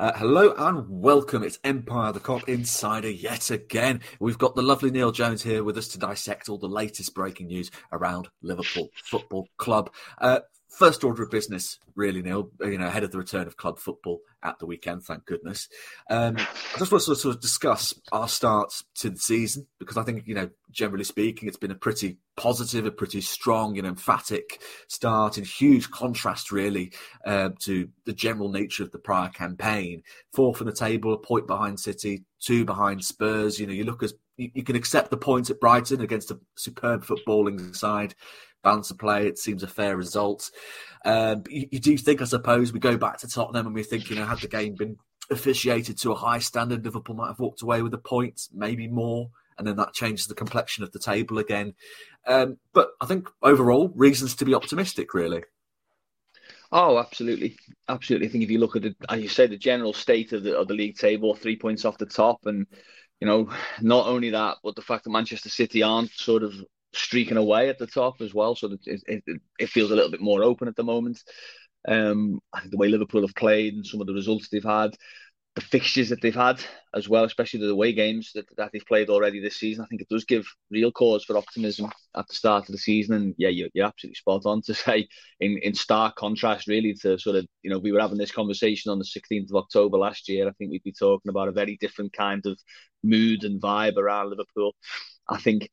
Uh, hello and welcome. It's Empire the Kop Insider yet again. We've got the lovely Neil Jones here with us to dissect all the latest breaking news around Liverpool Football Club. Uh, first order of business, really, Neil, you know, ahead of the return of club football at the weekend, thank goodness. Um, I just want to sort of discuss our start to the season because I think, you know, generally speaking, it's been a pretty positive, a pretty strong and emphatic start in huge contrast, really, uh, to the general nature of the prior campaign. Fourth in the table, a point behind City, two behind Spurs. You know, you look as you, you can accept the points at Brighton against a superb footballing side balance of play. It seems a fair result. Um, you, you, do think, I suppose, we go back to Tottenham and we think, you know, had the game been officiated to a high standard, Liverpool might have walked away with a point, maybe more, and then that changes the complexion of the table again. Um, but I think overall, reasons to be optimistic, really. Oh, absolutely, absolutely. I think if you look at the, as you say, the general state of the of the league table, three points off the top, and you know, not only that, but the fact that Manchester City aren't sort of streaking away at the top as well. So it, it, it feels a little bit more open at the moment. Um, I think the way Liverpool have played and some of the results they've had, the fixtures that they've had as well, especially the away games that, that they've played already this season, I think it does give real cause for optimism at the start of the season. And yeah, you're, you're absolutely spot on to say, in, in stark contrast, really, to sort of, you know, we were having this conversation on the 16th of October last year. I think we'd be talking about a very different kind of mood and vibe around Liverpool. I think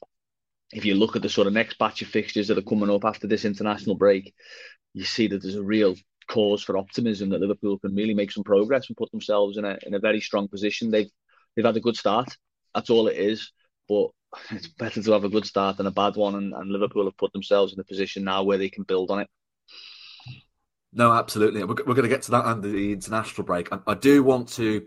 if you look at the sort of next batch of fixtures that are coming up after this international break, you see that there's a real cause for optimism that Liverpool can really make some progress and put themselves in a in a very strong position. They've they've had a good start. That's all it is. But it's better to have a good start than a bad one. And, and Liverpool have put themselves in a position now where they can build on it. No, absolutely. We're, we're going to get to that under the international break. I, I do want to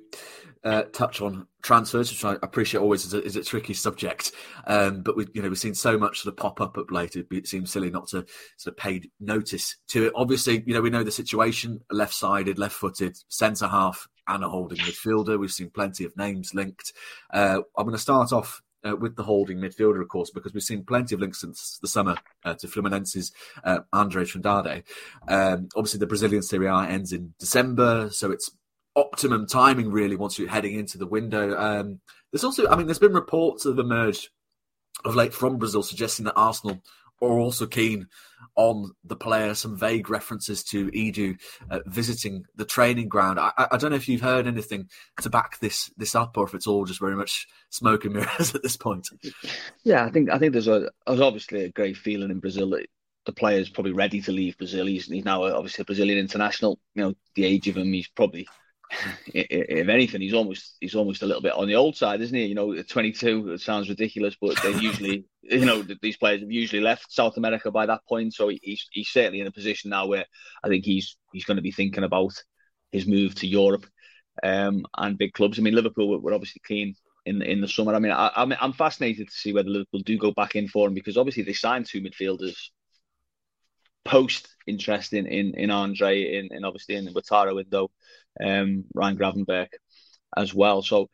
uh, touch on transfers, which I appreciate always is a, is a tricky subject. Um, but we, you know, we've seen so much sort of pop up up late. It seems silly not to sort of pay notice to it. Obviously, you know, we know the situation: left-sided, left-footed, centre half, and a holding midfielder. We've seen plenty of names linked. Uh, I'm going to start off uh, with the holding midfielder, of course, because we've seen plenty of links since the summer uh, to Fluminense's uh, Andre Trindade. Um, obviously, the Brazilian Serie A ends in December, so it's optimum timing really once you're heading into the window. Um, there's also, I mean, there's been reports that have emerged of late from Brazil suggesting that Arsenal are also keen on the player. Some vague references to Edu uh, visiting the training ground. I, I, don't know if you've heard anything to back this this up, or if it's all just very much smoke and mirrors at this point. Yeah, I think I think there's a there's obviously a great feeling in Brazil that the player's probably ready to leave Brazil. He's, he's now obviously a Brazilian international. You know, the age of him, he's probably if anything, he's almost he's almost a little bit on the old side, isn't he? You know, 22. It sounds ridiculous, but they usually, you know, these players have usually left South America by that point. So he's he's certainly in a position now where I think he's he's going to be thinking about his move to Europe um, and big clubs. I mean, Liverpool were obviously keen in in the summer. I mean, I, I'm I'm fascinated to see whether Liverpool do go back in for him because obviously they signed two midfielders post interest in in, in Andre in, in obviously in the Wataru window um, Ryan Gravenberch as well. So,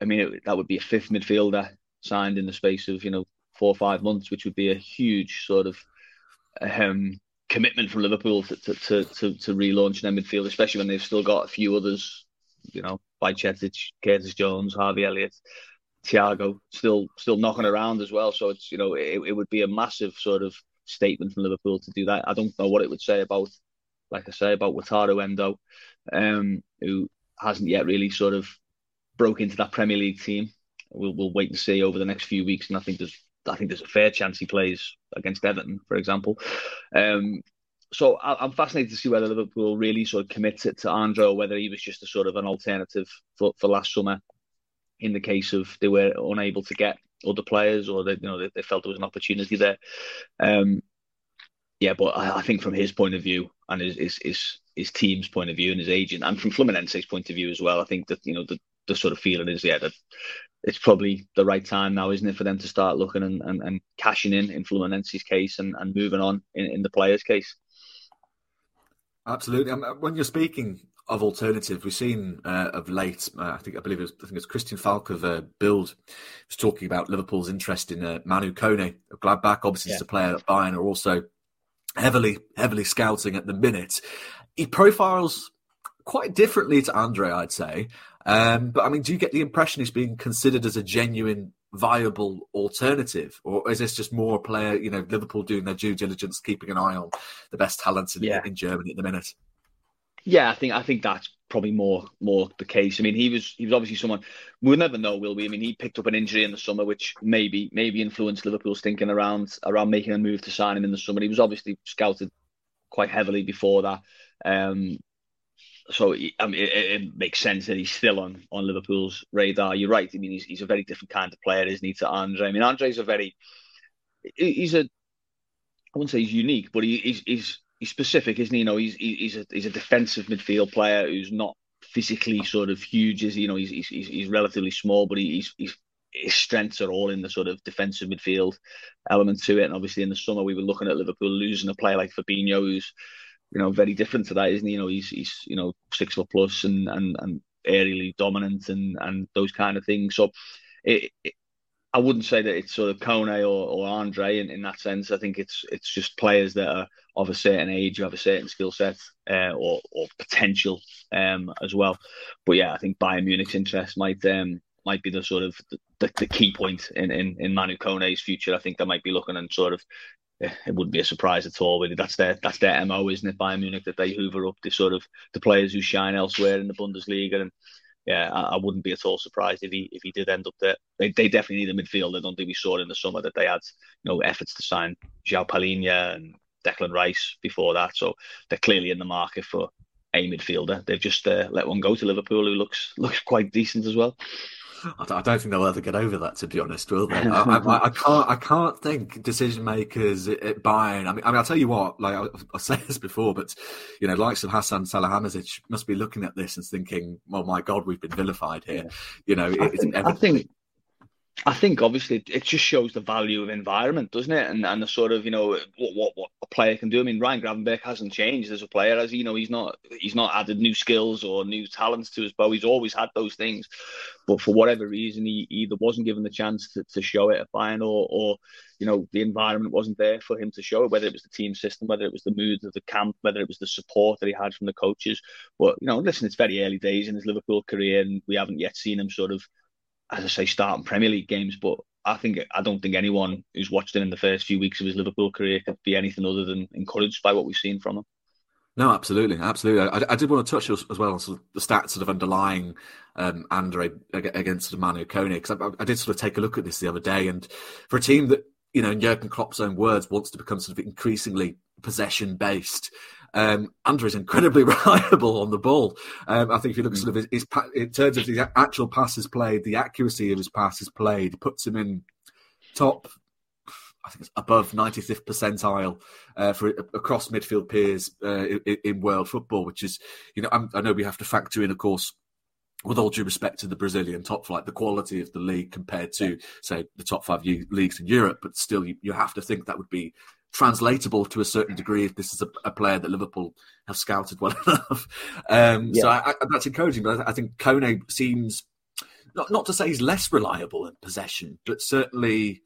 I mean, it, that would be a fifth midfielder signed in the space of you know four or five months, which would be a huge sort of um, commitment from Liverpool to to, to, to, to relaunch their midfield, especially when they've still got a few others, you know, by Bajcetic, Curtis Jones, Harvey Elliott, Thiago, still still knocking around as well. So it's you know it, it would be a massive sort of statement from Liverpool to do that. I don't know what it would say about, like I say, about Wataru Endo um, who hasn't yet really sort of broke into that Premier League team. We'll, we'll wait and see over the next few weeks, and I think there's I think there's a fair chance he plays against Everton, for example. Um, so I, am fascinated to see whether Liverpool really sort of commits it to Andre or whether he was just a sort of an alternative for, for last summer in the case of they were unable to get other players or they you know they, they felt there was an opportunity there. Um, yeah, but I, I, think from his point of view and his, his, his his team's point of view and his agent, and from Fluminense's point of view as well, I think that you know the, the sort of feeling is yeah that it's probably the right time now, isn't it, for them to start looking and, and, and cashing in in Fluminense's case and, and moving on in, in the players' case. Absolutely. Um, when you're speaking of alternatives, we've seen uh, of late. Uh, I think I believe it was, I think it's Christian Falk of uh, Bild was talking about Liverpool's interest in uh, Manu Kone of Gladbach. Obviously, yeah. a player that Bayern are also heavily heavily scouting at the minute. He profiles quite differently to Andre, I'd say. Um, but I mean, do you get the impression he's being considered as a genuine, viable alternative, or is this just more a player? You know, Liverpool doing their due diligence, keeping an eye on the best talents in, yeah. in Germany at the minute. Yeah, I think I think that's probably more more the case. I mean, he was he was obviously someone we'll never know, will we? I mean, he picked up an injury in the summer, which maybe maybe influenced Liverpool's thinking around around making a move to sign him in the summer. He was obviously scouted quite heavily before that. Um, so I mean, it, it, makes sense that he's still on on Liverpool's radar. You're right. I mean, he's he's a very different kind of player, isn't he, to Andre? I mean, Andre's a very he's a I wouldn't say he's unique, but he, he's he's he's specific, isn't he? You know, he's he's a he's a defensive midfield player who's not physically sort of huge. Is you know, he's he's he's relatively small, but he's he's his strengths are all in the sort of defensive midfield element to it. And obviously, in the summer, we were looking at Liverpool losing a player like Fabinho, who's you know very different to that, isn't he? You know, he's he's you know six foot plus and and and aerially dominant and and those kind of things. So it, it I wouldn't say that it's sort of Kone or, or Andre in, in that sense. I think it's it's just players that are of a certain age, have a certain skill set uh, or or potential um, as well. But yeah, I think Bayern Munich's interest might um, might be the sort of the, the key point in, in, in Manu Kone's future. I think they might be looking and sort of it wouldn't be a surprise at all. Really, that's their that's their mo, isn't it? Bayern Munich that they hoover up the sort of the players who shine elsewhere in the Bundesliga, and yeah, I, I, wouldn't be at all surprised if he if he did end up there. They, they definitely need a midfielder. I don't think we saw in the summer that they had you know efforts to sign João Palhinha and Declan Rice before that, so they're clearly in the market for a midfielder. They've just uh, let one go to Liverpool, who looks looks quite decent as well. I don't think they'll ever get over that. To be honest, will they? I, I, I, can't. I can't think decision makers eh, eh, at Bayern. I mean, I mean, I'll tell you what. Like I, I said this before, but you know, likes of Hassan Salihamidzic must be looking at this and thinking, "Well, my God, we've been vilified here." You know, I think, I think I think obviously it just shows the value of environment, doesn't it? And and the sort of you know what what, what a player can do. I mean, Ryan Gravenberch hasn't changed as a player, as you know, he's not he's not added new skills or new talents to his bow. He's always had those things, but for whatever reason, he either wasn't given the chance to, to show it at Bayern, or or you know the environment wasn't there for him to show it. Whether it was the team system, whether it was the mood of the camp, whether it was the support that he had from the coaches. But you know, listen, it's very early days in his Liverpool career, and we haven't yet seen him sort of as I say, starting Premier League games. But I think I don't think anyone who's watched him in the first few weeks of his Liverpool career could be anything other than encouraged by what we've seen from him. No, absolutely, absolutely. I, I did want to touch as, well on sort of the stats sort of underlying um, Andre against sort of Manu Kone because I, I, did sort of take a look at this the other day, and for a team that you know, in Jurgen Klopp's own words, wants to become sort of increasingly possession based. Um, Andre is incredibly reliable on the ball. Um, I think if you look at sort of his, his, in terms of the actual passes played, the accuracy of his passes played puts him in top. I think it's above 95th percentile uh, for across midfield peers uh, in, in, world football, which is, you know, I'm, i know we have to factor in, of course, with all due respect to the Brazilian top flight, the quality of the league compared to, say, the top five leagues in Europe, but still, you, you have to think that would be translatable to a certain degree if this is a, a player that Liverpool have scouted well enough. Um, yeah. So I, I, that's encouraging, but I, I think Kone seems not not to say he's less reliable in possession, but certainly.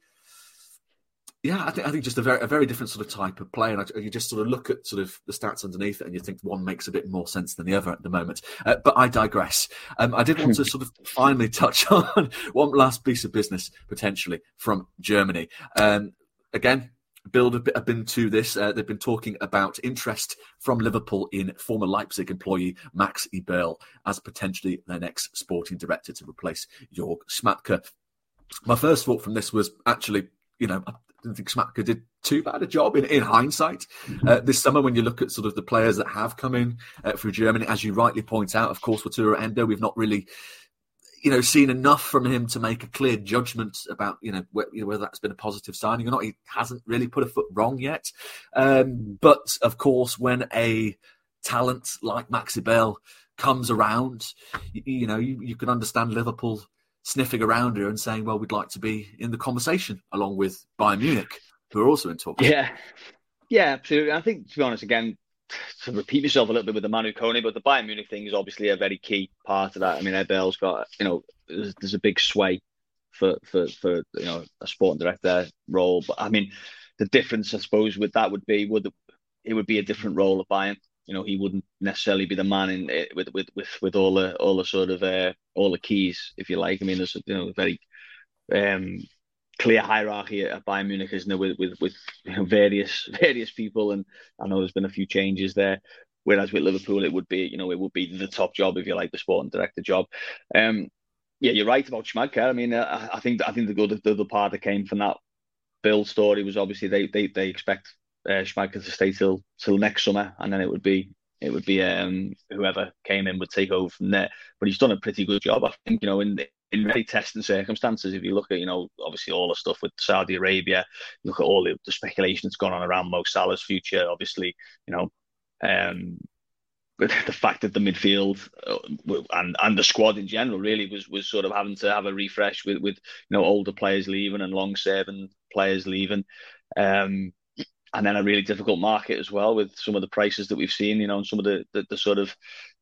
Yeah, I think I think just a very a very different sort of type of play, And you just sort of look at sort of the stats underneath it, and you think one makes a bit more sense than the other at the moment. Uh, but I digress. Um, I did want to sort of finally touch on one last piece of business potentially from Germany. Um, again, Bild have been to this. Uh, they've been talking about interest from Liverpool in former Leipzig employee Max Eberl as potentially their next sporting director to replace Jörg Schmadtke. My first thought from this was actually, you know, I didn't think Schmadtke did too bad a job in, in hindsight. Mm-hmm. Uh, this summer, when you look at sort of the players that have come in uh, through Germany, as you rightly point out, of course, Wataru Endo, we've not really you know, seen enough from him to make a clear judgment about, you know, whether, you know, whether that's been a positive signing or not. He hasn't really put a foot wrong yet. Um, but of course, when a talent like Max Eberl comes around, you, you know, you, you, can understand Liverpool sniffing around here and saying, well, we'd like to be in the conversation along with Bayern Munich, who are also in talks. Yeah. Yeah, absolutely. I think, to be honest, again, to repeat myself a little bit with the Manu Kone, but the Bayern Munich thing is obviously a very key part of that. I mean, Eberl's got, you know, there's, there's, a big sway for, for, for, you know, a sporting director role. But I mean, the difference, I suppose, with that would be, would it would be a different role at Bayern. You know he wouldn't necessarily be the man in eh, with with with with all the all the sort of uh, all the keys, if you like. I mean, there's you know very um, clear hierarchy at Bayern Munich, isn't there, with with with you know, various various people, and I know there's been a few changes there. Whereas with Liverpool, it would be you know it would be the top job if you like the sporting director job. Um, yeah, you're right about Schmadtke. I mean, uh, I think I think the good the part that came from that Bild story was obviously they they they expect uh, Schmadtke to stay till till next summer, and then it would be it would be um, whoever came in would take over from there. But he's done a pretty good job, I think. You know, in in very testing circumstances. If you look at, you know, obviously all the stuff with Saudi Arabia, look at all the, the speculation that's gone on around Mo Salah's future. Obviously, you know, um, the fact that the midfield uh, and and the squad in general really was was sort of having to have a refresh with with you know older players leaving and long serving players leaving. Um, and then a really difficult market as well with some of the prices that we've seen, you know, and some of the, the, the sort of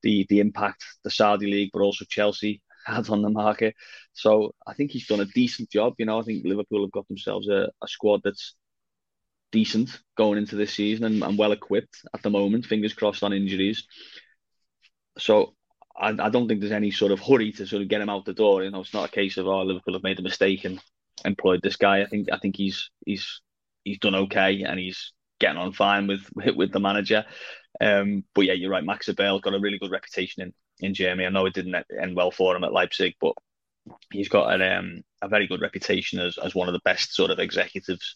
the the impact the Saudi league, but also Chelsea had on the market. So I think he's done a decent job. You know, I think Liverpool have got themselves a, a squad that's decent going into this season and, and well equipped at the moment. Fingers crossed on injuries. So I, I, don't think there's any sort of hurry to sort of get him out the door. You know, it's not a case of oh Liverpool have made a mistake and employed this guy. I think I think he's he's he's done okay and he's getting on fine with with, the manager. Um, but yeah, you're right. Max Eberl got a really good reputation in in Germany. I know it didn't end well for him at Leipzig, but he's got an, um, a very good reputation as, as one of the best sort of executives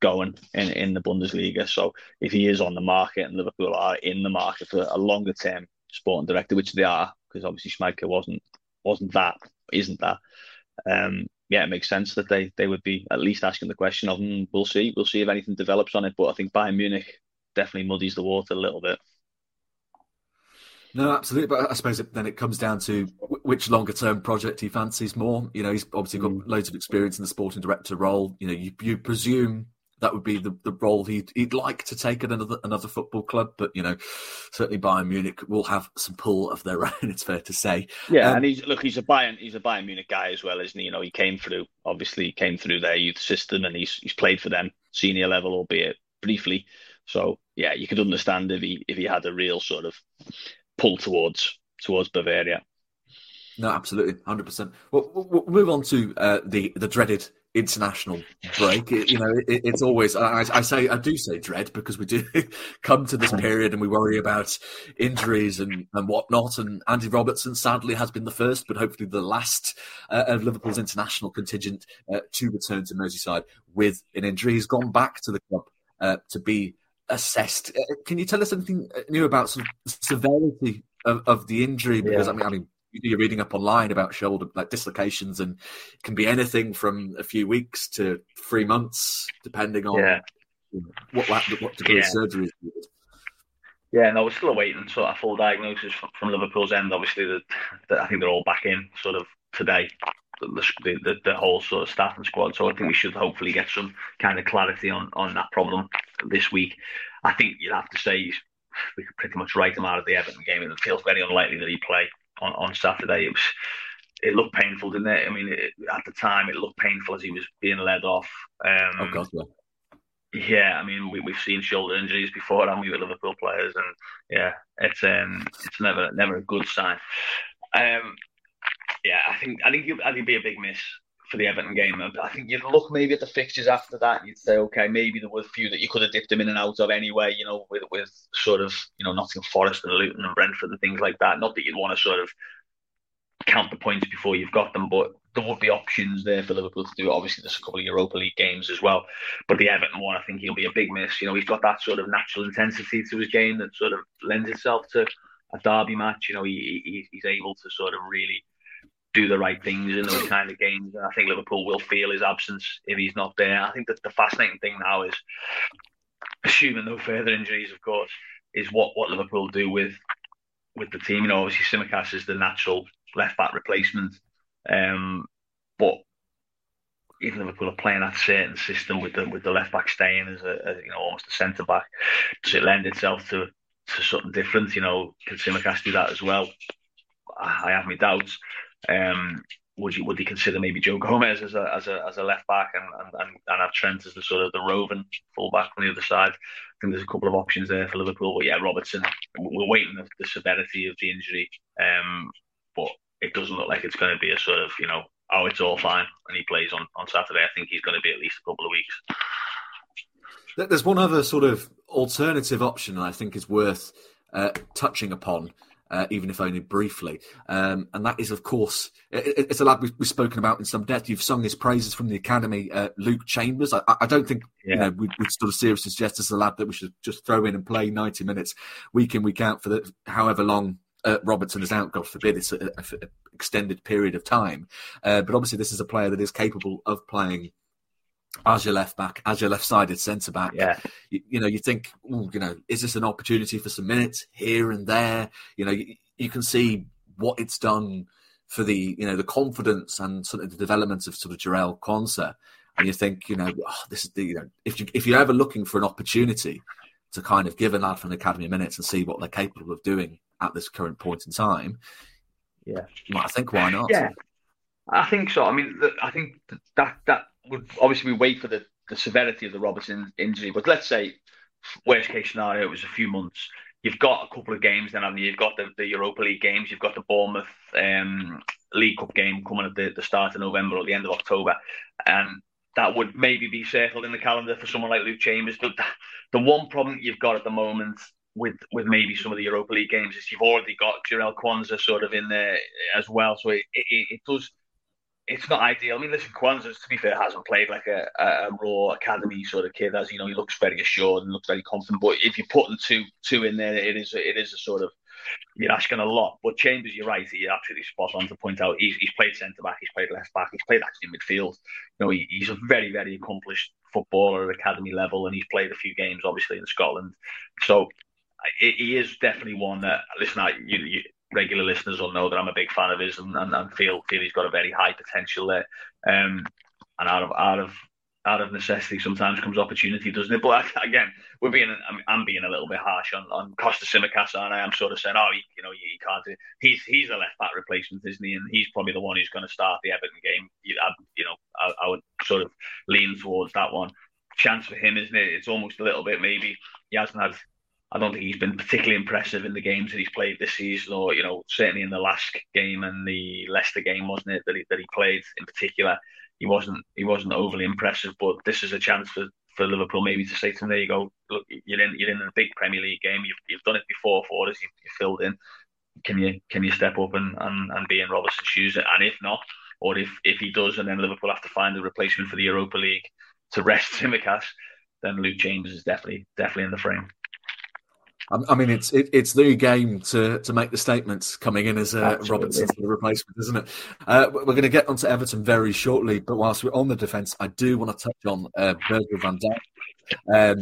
going in, in the Bundesliga. So if he is on the market and Liverpool are in the market for a longer term sporting director, which they are, because obviously Schmadtke wasn't wasn't that, isn't that. Um, yeah, it makes sense that they they would be at least asking the question of, mm, we'll see, we'll see if anything develops on it. But I think Bayern Munich definitely muddies the water a little bit. No, absolutely. But I suppose then it comes down to which longer term project he fancies more. You know, he's obviously got mm. loads of experience in the sporting director role. You know, you, you presume that would be the, the role he'd, he'd like to take at another another football club. But you know, certainly Bayern Munich will have some pull of their own. It's fair to say. Yeah, um, and he's look, he's a Bayern he's a Bayern Munich guy as well, isn't he? You know, he came through obviously he came through their youth system, and he's he's played for them senior level, albeit briefly. So yeah, you could understand if he if he had a real sort of pull towards towards Bavaria. No, absolutely, hundred percent. Well, we'll move on to uh, the the dreaded international break. It, you know, it, it's always I, I, say I do say dread because we do come to this period and we worry about injuries and and whatnot. And Andy Robertson sadly has been the first, but hopefully the last uh, of Liverpool's international contingent uh, to return to Merseyside with an injury. He's gone back to the club uh, to be assessed. Uh, can you tell us anything new about sort of severity of, of the injury? Because yeah. I mean, I mean, you're reading up online about shoulder like dislocations, and can be anything from a few weeks to three months, depending on yeah. what, what, what degree yeah. of surgery is needed. Yeah, no, we're still awaiting sort of full diagnosis from, from Liverpool's end. Obviously, the, the, I think they're all back in sort of today the, the, the whole sort of staff and squad. So I think we should hopefully get some kind of clarity on, on that problem this week. I think you'd have to say we could pretty much write him out of the Everton game. It feels very unlikely that he play on, on Saturday. It was it looked painful, didn't it? I mean, it, at the time, it looked painful as he was being led off. Um, oh God, yeah. Yeah, I mean, we, we've seen shoulder injuries before, haven't we, with Liverpool players, and yeah, it's um, it's never never a good sign. Um, yeah, I think I think I think it'd be a big miss for the Everton game. I think you'd look maybe at the fixtures after that, and you'd say, okay, maybe there were a few that you could have dipped them in and out of anyway. You know, with with sort of you know Nottingham Forest and Luton and Brentford and things like that. Not that you'd want to sort of count the points before you've got them, but there would be options there for Liverpool to do. Obviously, there's a couple of Europa League games as well, but the Everton one, I think he'll be a big miss. You know, he's got that sort of natural intensity to his game that sort of lends itself to a derby match. You know, he, he he's able to sort of really do the right things in those kind of games. And I think Liverpool will feel his absence if he's not there. I think that the fascinating thing now is, assuming no further injuries, of course, is what, what Liverpool do with with the team. You know, obviously Tsimikas is the natural left back replacement, um, but even Liverpool are playing that certain system with the with the left back staying as a, you know almost a centre back. Does it lend itself to to something different? You know, can Tsimikas do that as well? I have my doubts. Um, would you would you consider maybe Joe Gomez as a as a as a left back and and, and have Trent as the sort of the roving fullback on the other side? I think there's a couple of options there for Liverpool. But yeah, Robertson, we're waiting the, the severity of the injury, um, but it doesn't look like it's going to be a sort of you know oh it's all fine and he plays on on Saturday. I think he's going to be at least a couple of weeks. There's one other sort of alternative option I think is worth uh, touching upon uh, even if only briefly. Um, and that is, of course, it, it's a lad we've, we've, spoken about in some depth. You've sung his praises from the academy, uh, Luke Chambers. I, I, don't think yeah. you know we would sort of seriously suggest as a lad that we should just throw in and play ninety minutes week in week out for the however long. Uh, Robertson is out. God forbid it's an extended period of time. Uh, but obviously, this is a player that is capable of playing as your left back, as your left-sided centre back. Yeah. You, you, know, you think, you know, is this an opportunity for some minutes here and there? You know, you, you, can see what it's done for the, you know, the confidence and sort of the development of sort of Jarell Quansah. And you think, you know, oh, this is the, you know, if you if you're ever looking for an opportunity to kind of give a lad from the academy minutes and see what they're capable of doing at this current point in time, yeah, I think why not? Yeah, I think so. I mean, I think that that would obviously we wait for the, the severity of the Robertson injury, but let's say worst case scenario it was a few months. You've got a couple of games then, haven't you? You've got the, the Europa League games, you've got the Bournemouth um, League Cup game coming at the, the start of November or the end of October, and that would maybe be circled in the calendar for someone like Luke Chambers. But the, the one problem you've got at the moment with with maybe some of the Europa League games is you've already got Jarell Quansah sort of in there as well, so it, it, it does it's not ideal. I mean, listen, Quansah, to be fair, hasn't played like a, a, raw academy sort of kid. As you know, he looks very assured and looks very confident. But if you're putting two two in there, it is it is a sort of you're asking a lot. But Chambers, you're right. You're absolutely spot on to point out. He's, he's played centre back. He's played left back. He's played actually midfield. You know, he, he's a very very accomplished footballer at academy level, and he's played a few games obviously in Scotland. So he is definitely one that listen. I, you, you, regular listeners will know that I'm a big fan of his and, and, and feel feel he's got a very high potential there. Um, and out of out of out of necessity sometimes comes opportunity, doesn't it? But again, we're being I'm, I'm being a little bit harsh on on Costa Tsimikas, and I am sort of saying, oh, he, you know, he, he can't do. He's he's a left back replacement, isn't he? And he's probably the one who's going to start the Everton game. You, I, you know, I, I would sort of lean towards that one. Chance for him, isn't it? It's almost a little bit maybe he hasn't had I don't think he's been particularly impressive in the games that he's played this season, or you know, certainly in the last game and the Leicester game, wasn't it that he, that he played in particular? He wasn't he wasn't overly impressive, but this is a chance for, for Liverpool maybe to say to him, "There you go, look, you're in you're in a big Premier League game. You've, you've done it before for us. You've, you've filled in. Can you can you step up and, and, and be in Robertson's shoes? And if not, or if if he does, and then Liverpool have to find a replacement for the Europa League to rest Tsimikas, then Luke James is definitely definitely in the frame. I mean, it's it, it's the game to to make the statements coming in as uh, Robertson's replacement, isn't it? Uh, we're going to get onto Everton very shortly, but whilst we're on the defence, I do want to touch on uh, Virgil van Dijk. Um,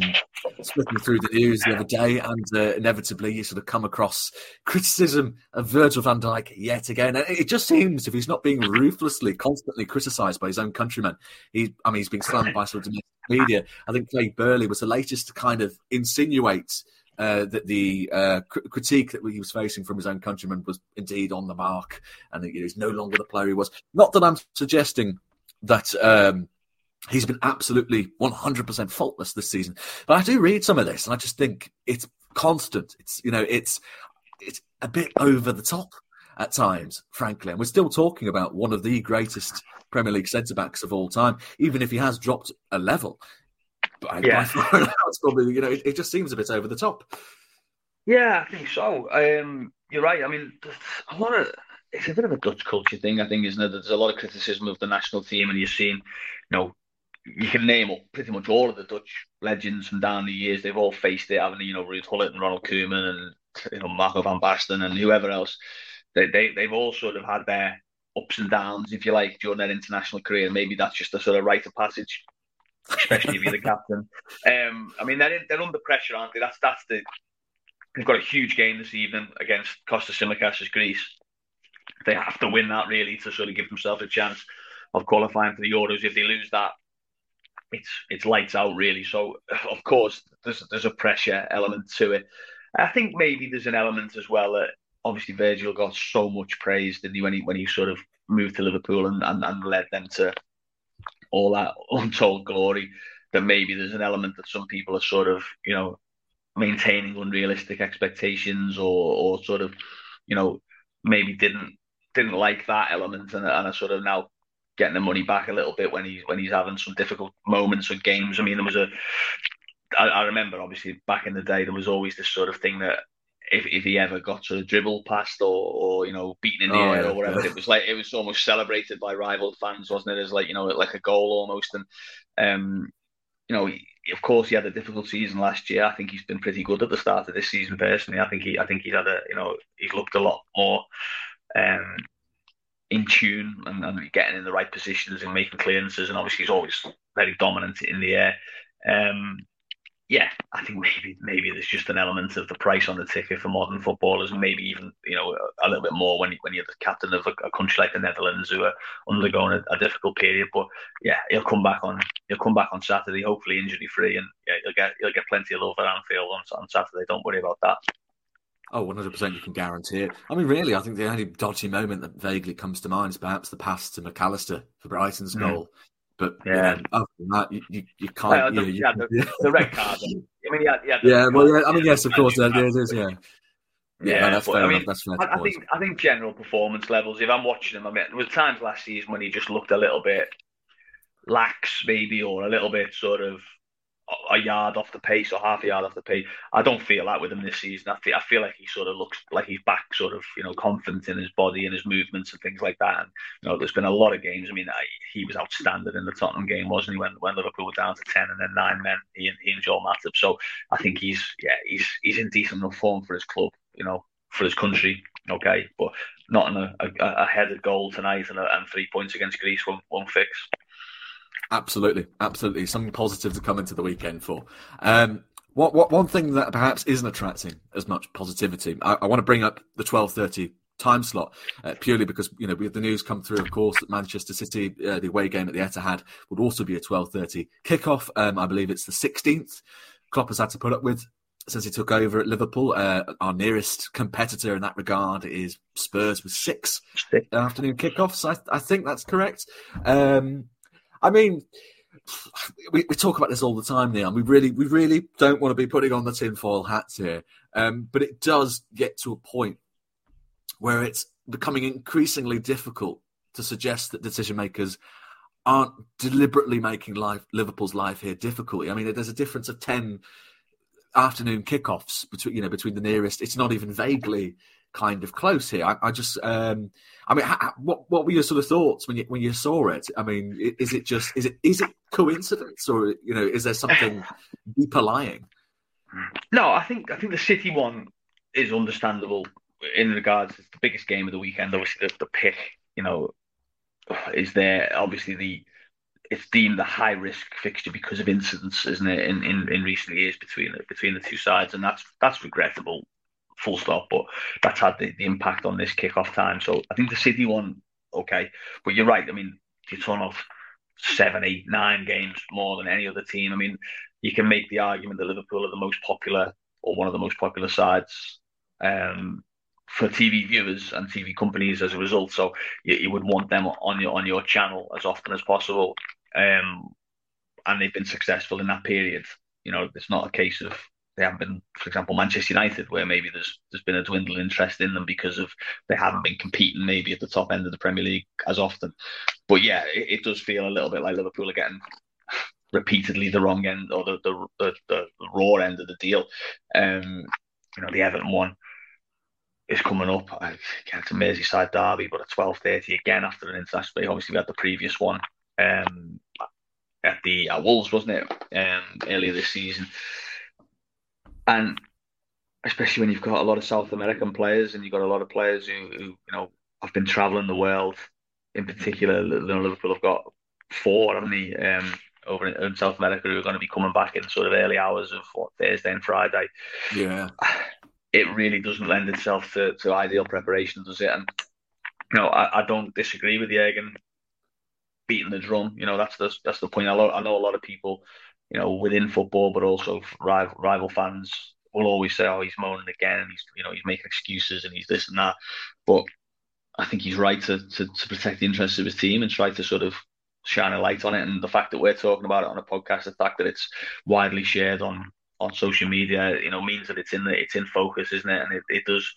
flipping through the news the other day, and uh, inevitably you sort of come across criticism of Virgil van Dijk yet again. And it just seems if he's not being ruthlessly, constantly criticised by his own countrymen, he, I mean, he's being slammed by sort of domestic media. I think Craig Burley was the latest to kind of insinuate uh, that the uh, critique that he was facing from his own countrymen was indeed on the mark, and that he's no longer the player he was. Not that I'm suggesting that um, he's been absolutely 100% faultless this season, but I do read some of this, and I just think it's constant. It's you know, it's it's a bit over the top at times, frankly. And we're still talking about one of the greatest Premier League centre backs of all time, even if he has dropped a level by, yeah. by far it's probably you know it, it, just seems a bit over the top. Yeah, I think so. Um, you're right. I mean, a lot of it's a bit of a Dutch culture thing, I think, isn't it? There's a lot of criticism of the national team, and you're seeing, you know, you can name up pretty much all of the Dutch legends from down the years. They've all faced it, haven't they? You know, Ruud Gullit and Ronald Koeman and you know Marco van Basten and whoever else. They they they've all sort of had their ups and downs, if you like, during their international career. Maybe that's just a sort of rite of passage especially if you're the captain. Um, I mean, they're they're under pressure, aren't they? That's that's the they've got a huge game this evening against Costa Tsimikas' Greece. They have to win that really to sort of give themselves a chance of qualifying for the Euros. If they lose that, it's it's lights out really. So of course there's there's a pressure element to it. I think maybe there's an element as well that obviously Virgil got so much praise, didn't he, when he when he sort of moved to Liverpool and, and, and led them to all that untold glory. That maybe there's an element that some people are sort of, you know, maintaining unrealistic expectations or or sort of, you know, maybe didn't didn't like that element and, and are sort of now getting the money back a little bit when he's when he's having some difficult moments or games. I mean, there was a I, I remember obviously back in the day there was always this sort of thing that if, if he ever got sort of dribbled past or, or you know beaten in the oh, air yeah, or whatever, yeah. it was like it was almost celebrated by rival fans, wasn't it? As like you know like a goal almost. And um, you know, of course, he had a difficult season last year. I think he's been pretty good at the start of this season. Personally, I think he I think he's had a you know he's looked a lot more. Um, in tune and, and, getting in the right positions and making clearances, and obviously he's always very dominant in the air. Um, yeah, I think maybe maybe there's just an element of the price on the ticket for modern footballers, and maybe even you know a, little bit more when when you're the captain of a, a country like the Netherlands who are undergoing a, a, difficult period. But yeah, he'll come back on he'll come back on Saturday, hopefully injury free, and yeah, he'll get he'll get plenty of love at Anfield on, on Saturday. Don't worry about that. Oh, 100% you can guarantee it. I mean, really, I think the only dodgy moment that vaguely comes to mind is perhaps the pass to McAllister for Brighton's mm. goal. But yeah, you other than that, you, you, you can't. the, you, yeah, the, yeah. the, red card. I mean, yeah, yeah. yeah, well, yeah. I mean, yes, of course, there it is. Yeah. Yeah, yeah no, that's but, fair I mean, enough. That's fair I, I think I think general performance levels. If I'm watching him, I mean, there was times last season when he just looked a little bit lax, maybe, or a little bit sort of a yard off the pace or half a yard off the pace. I don't feel that with him this season. I feel, I feel like he sort of looks like he's back, sort of, you know, confident in his body and his movements and things like that. And, you know, there's been a lot of games. I mean, I, he was outstanding in the Tottenham game, wasn't he, when, when Liverpool were down to 10 and then nine men, he and, he and Joel Matip. So I think he's, yeah, he's, he's in decent enough form for his club, you know, for his country. Okay. But not in a, a, a headed goal tonight and, a, and three points against Greece won't, won't fix. Absolutely, absolutely. Something positive to come into the weekend for. Um, what, what one thing that perhaps isn't attracting as much positivity, I, I want to bring up the twelve thirty time slot uh, purely because you know we have the news come through, of course, that Manchester City, uh, the away game at the Etihad, would also be a twelve thirty kickoff. Um, I believe it's the sixteenth. Klopp has had to put up with since he took over at Liverpool. Uh, our nearest competitor in that regard is Spurs with six afternoon kickoffs. I, I think that's correct. Um, I mean, we, we talk about this all the time, Neil. We really, we really don't want to be putting on the tinfoil hats here, um, but it does get to a point where it's becoming increasingly difficult to suggest that decision makers aren't deliberately making life Liverpool's life here difficult. I mean, there's a difference of ten afternoon kickoffs between you know between the nearest. It's not even vaguely kind of close here. I, I just, um, I mean, how, what what were your sort of thoughts when you when you saw it? I mean, is it just is it is it coincidence or you know is there something deeper lying? No, I think I think the City one is understandable in regards it's the biggest game of the weekend. Obviously, the, the pick, you know, is there. Obviously, the it's deemed a high risk fixture because of incidents, isn't it? In, in, in recent years between between the two sides, and that's that's regrettable full stop. But that's had the, the impact on this kickoff time. So I think the City one, okay. But you're right. I mean, you turn off seven, eight, nine games more than any other team. I mean, you can make the argument that Liverpool are the most popular or one of the most popular sides um, for TV viewers and TV companies as a result. So you, you, would want them on your on your channel as often as possible. Um, and they've been successful in that period. You know, it's not a case of they haven't been, for example, Manchester United, where maybe there's there's been a dwindling interest in them because of they haven't been competing maybe at the top end of the Premier League as often. But yeah, it, it does feel a little bit like Liverpool are getting repeatedly the wrong end or the the, the, the raw end of the deal. Um, you know, the Everton one is coming up. I it's a Merseyside derby, but at twelve thirty again after an international. Obviously, we had the previous one um, at the at Wolves, wasn't it? Um, earlier this season and especially when you've got a lot of South American players and you've got a lot of players who, who you know have been traveling the world. In particular, Liverpool have got four, haven't they, um, over in, in, South America who are going to be coming back in sort of early hours of what, Thursday and Friday. Yeah, it really doesn't lend itself to, to ideal preparation, does it? And you know, I, I don't disagree with Jurgen beating the drum. You know, that's the that's the point. I know, I know a lot of people you know, within football, but also rival, rival fans will always say, "Oh, he's moaning again. He's you know he's making excuses and he's this and that." But I think he's right to, to, to protect the interests of his team and try to sort of shine a light on it. And the fact that we're talking about it on a podcast, the fact that it's widely shared on on social media, you know, means that it's in the it's in focus, isn't it? And it, it does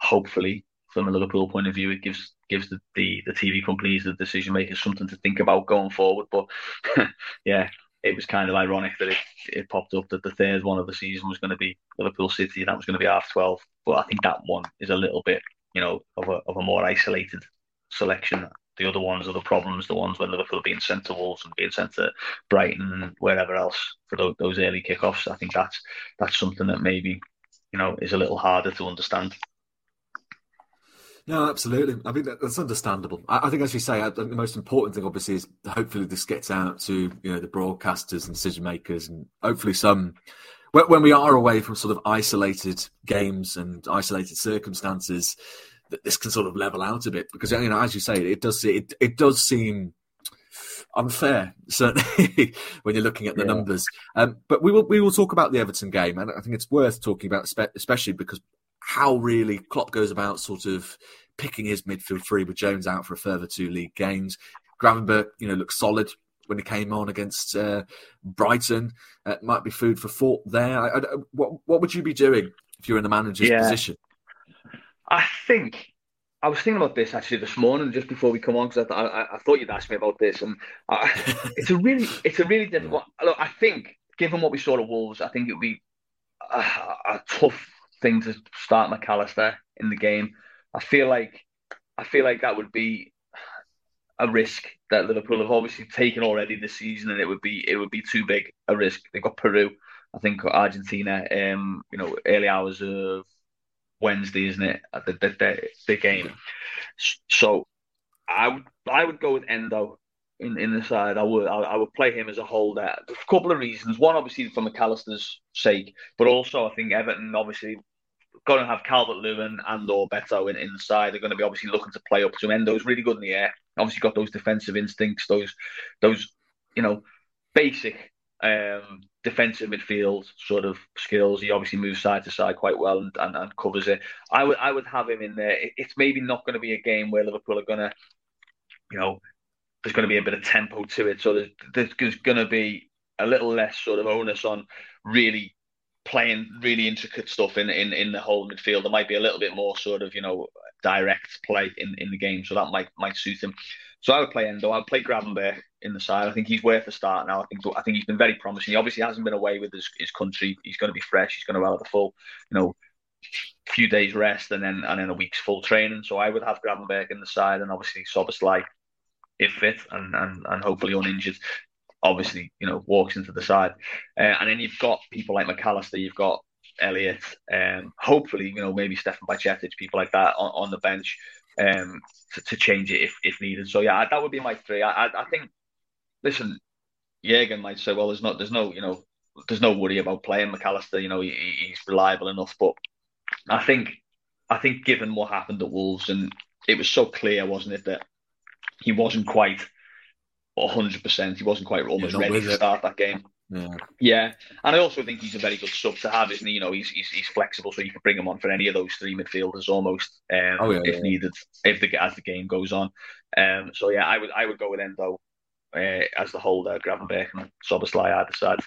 hopefully, from a Liverpool point of view, it gives gives the, the, the TV companies, the decision makers, something to think about going forward. But yeah, it was kind of ironic that it, it popped up that the third one of the season was going to be Liverpool City, that was going to be half twelve. But I think that one is a little bit, you know, of a of a more isolated selection. The other ones are the problems, the ones when Liverpool being sent to Wolves and being sent to Brighton and wherever else for those, those early kickoffs. I think that's that's something that maybe you know is a little harder to understand. No, absolutely. I think that, that's understandable. I, I, think, as you say, I, the most important thing, obviously, is hopefully this gets out to you know the broadcasters and decision makers, and hopefully some when we are away from sort of isolated games and isolated circumstances, that this can sort of level out a bit because you know, as you say, it does it it does seem unfair certainly when you're looking at the yeah. numbers. Um, but we will we will talk about the Everton game, and I think it's worth talking about, especially because how really Klopp goes about sort of picking his midfield three with Jones out for a further two league games. Gravenberch, you know, looks solid when he came on against uh, Brighton. Uh, might be food for thought there. I, I, what what would you be doing if you're in the manager's yeah. position? I think I was thinking about this actually this morning, just before we come on, because I, I, I, thought you'd ask me about this, and I, it's a really, it's a really difficult. Look, I think, given what we saw at Wolves, I think it would be a, a tough thing to start McAllister in the game. I feel like, I feel like that would be a risk that Liverpool have obviously taken already this season, and it would be it would be too big a risk. They've got Peru, I think Argentina, um, you know, early hours of Wednesday, isn't it? The the, the, the game. So I would I would go with Endo in, in the side. I would I, I would play him as a holder. For a couple of reasons. One, obviously for McAllister's sake, but also I think Everton obviously going to have Calvert Lewin and or Beto in, inside. They're going to be obviously looking to play up to Endo's really good in the air. Obviously got those defensive instincts, those those you know basic um, defensive midfield sort of skills. He obviously moves side to side quite well and, and, and covers it. I would I would have him in there. It's maybe not going to be a game where Liverpool are going to, you know, there's going to be a bit of tempo to it. So there's, there's going to be a little less sort of onus on really playing really intricate stuff in, in, in the whole midfield. There might be a little bit more sort of, you know, direct play in, in the game. So that might might suit him. So I would play Endo. I'd play Gravenberch in the side. I think he's worth a start now. I think I think he's been very promising. He obviously hasn't been away with his, his country. He's going to be fresh. He's going to have the full, you know, few days rest and then and then a week's full training. So I would have Gravenberch in the side and obviously Szoboszlai if fit and, and and hopefully uninjured. Obviously, you know, walks into the side. Uh, and then you've got people like McAllister, you've got Elliott, um, hopefully, you know, maybe Stefan Bajcetic, people like that on, on the bench um, to, to, change it if, if needed. So yeah, that would be my three. I, I, I think. Listen, Jurgen might say, well, there's not, there's no, you know, there's no worry about playing McAllister. You know, he, he's reliable enough. But I think, I think, given what happened at Wolves, and it was so clear, wasn't it, that he wasn't quite 100. percent He wasn't quite almost ready to start that game. Yeah. yeah, and I also think he's a very good sub to have, isn't he? You know, he's he's, he's flexible, so you can bring him on for any of those three midfielders almost, um, oh, yeah, if yeah. needed, if the as the game goes on. Um, so yeah, I would I would go with Endo uh, as the holder, Gravenberch and Szoboszlai either side.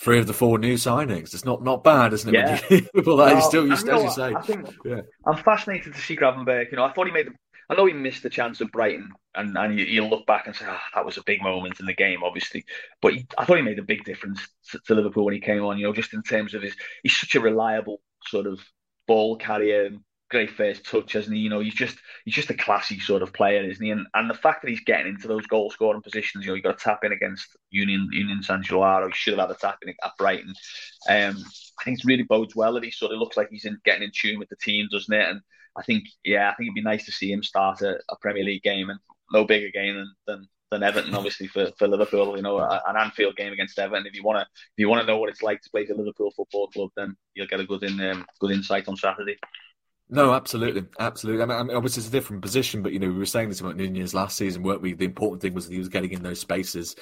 Three of the four new signings. It's not not bad, isn't it? Yeah. well, no, still, you, as you say. I think yeah. I'm fascinated to see Gravenberch. You know, I thought he made the I know he missed the chance at Brighton, and, and you, will look back and say, oh, that was a big moment in the game, obviously. But he, I thought he made a big difference to, to, Liverpool when he came on, you know, just in terms of his, he's such a reliable sort of ball carrier, great first touch, isn't he? You know, he's just he's just a classy sort of player, isn't he? And, and the fact that he's getting into those goal scoring positions, you know, he got a tap in against Union Union Saint-Gilloise, he should have had a tap in at Brighton. Um, I think it really bodes well that he sort of looks like he's in, getting in tune with the team, doesn't it? And I think, yeah, I think it'd be nice to see him start a, a Premier League game and no bigger game than, than than Everton, obviously for, for Liverpool. You know, an Anfield game against Everton. If you want to, if you want to know what it's like to play for Liverpool Football Club, then you'll get a good in um, good insight on Saturday. No, absolutely, absolutely. I mean, obviously it's a different position, but you know we were saying this about Nunez last season, weren't we? The important thing was that he was getting in those spaces.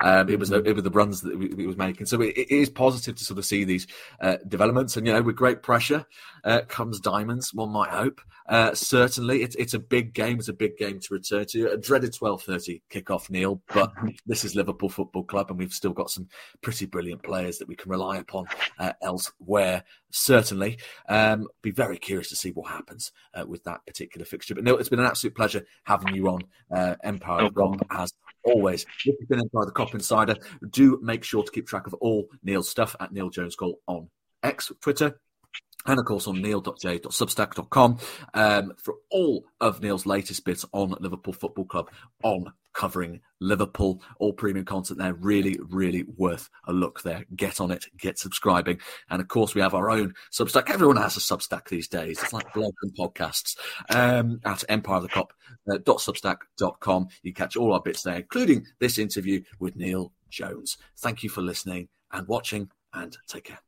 Um, it was the, it was the runs that he was making. So it, it is positive to sort of see these uh, developments, and you know with great pressure uh, comes diamonds. One might hope. Uh, certainly, it's it's a big game. It's a big game to return to. A dreaded twelve thirty kickoff, Neil. But this is Liverpool Football Club, and we've still got some pretty brilliant players that we can rely upon uh, elsewhere. Certainly, um, be very curious to see what happens uh, with that particular fixture. But Neil, it's been an absolute pleasure having you on uh, Empire no as always. This has been Empire the Kop Insider. Do make sure to keep track of all Neil's stuff at Neil Jones Goal on X, Twitter, and of course on neil.j.substack.com um, for all of Neil's latest bits on Liverpool Football Club on covering Liverpool. All premium content there, really, really worth a look there. Get on it, get subscribing. And of course, we have our own Substack. Everyone has a Substack these days. It's like blogs and podcasts um, at empireofthekop.substack.com. You catch all our bits there, including this interview with Neil Jones. Thank you for listening and watching, and take care.